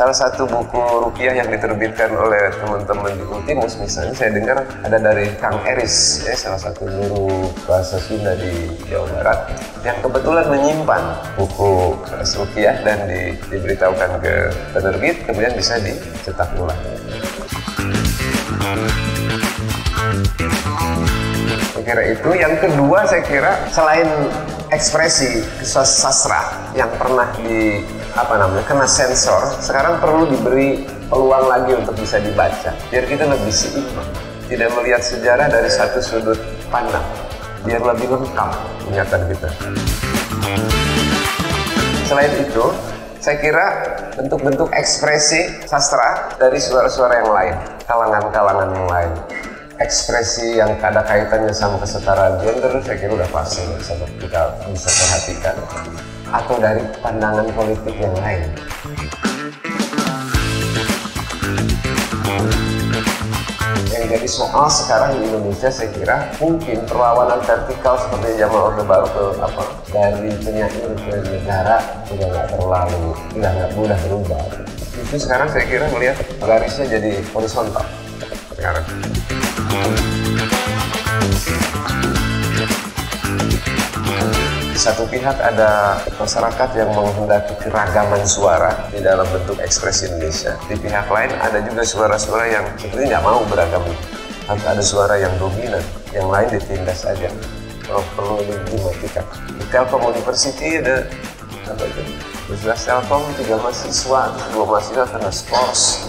Salah satu buku rupiah yang diterbitkan oleh teman-teman di Ultimus misalnya saya dengar ada dari Kang Eris ya salah satu guru bahasa Sunda di Jawa Barat yang kebetulan menyimpan buku rupiah dan di, diberitahukan ke penerbit kemudian bisa dicetak ulang. Kira itu. Yang kedua saya kira selain ekspresi sastra yang pernah di apa namanya kena sensor, sekarang perlu diberi peluang lagi untuk bisa dibaca. Biar kita lebih seimbang, tidak melihat sejarah dari satu sudut pandang. Biar lebih lengkap ingatan kita. Selain itu, saya kira bentuk-bentuk ekspresi sastra dari suara-suara yang lain, kalangan-kalangan yang lain ekspresi yang ada kaitannya sama kesetaraan gender saya kira udah pasti sama kita bisa perhatikan atau dari pandangan politik yang lain. Yang jadi soal sekarang di Indonesia saya kira mungkin perlawanan vertikal seperti zaman Orde Baru ke apa dari penyair ke negara sudah nggak terlalu sudah nggak mudah berubah. Itu sekarang saya kira melihat garisnya jadi horizontal sekarang. Satu pihak ada masyarakat yang menghendaki keragaman suara di dalam bentuk ekspresi Indonesia. Di pihak lain ada juga suara-suara yang sebenarnya nggak mau beragam. Harus ada suara yang dominan, yang lain ditindas saja. Kalau perlu dimatikan. Di Telkom University ada apa itu? Jelas Telkom tiga mahasiswa, dua mahasiswa kena skors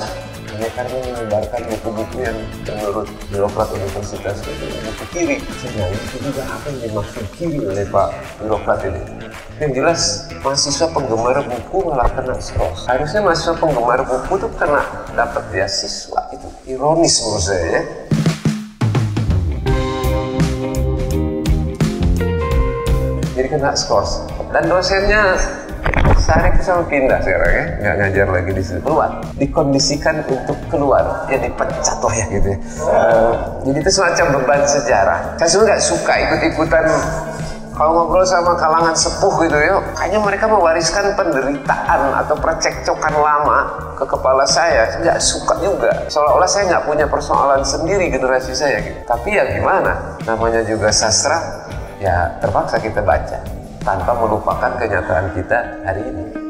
karena menyebarkan buku-buku yang menurut birokrat universitas itu buku kiri. Sebenarnya itu juga apa yang dimaksud kiri oleh Pak birokrat ini. Yang jelas mahasiswa penggemar buku malah kena skors. Harusnya mahasiswa penggemar buku tuh kena dapat beasiswa itu ironis menurut saya ya. Jadi kena skors. Dan dosennya Itu sama pindah sekarang ya, nggak ngajar lagi di situ keluar, dikondisikan untuk keluar, ya dipecat lah ya gitu ya. Uh, jadi itu semacam beban sejarah. Saya sebenarnya nggak suka ikut-ikutan kalau ngobrol sama kalangan sepuh gitu ya, kayaknya mereka mewariskan penderitaan atau percekcokan lama ke kepala saya. Saya nggak suka juga. Seolah-olah saya nggak punya persoalan sendiri generasi saya gitu. Tapi ya gimana? Namanya juga sastra, ya terpaksa kita baca tanpa melupakan kenyataan kita hari ini.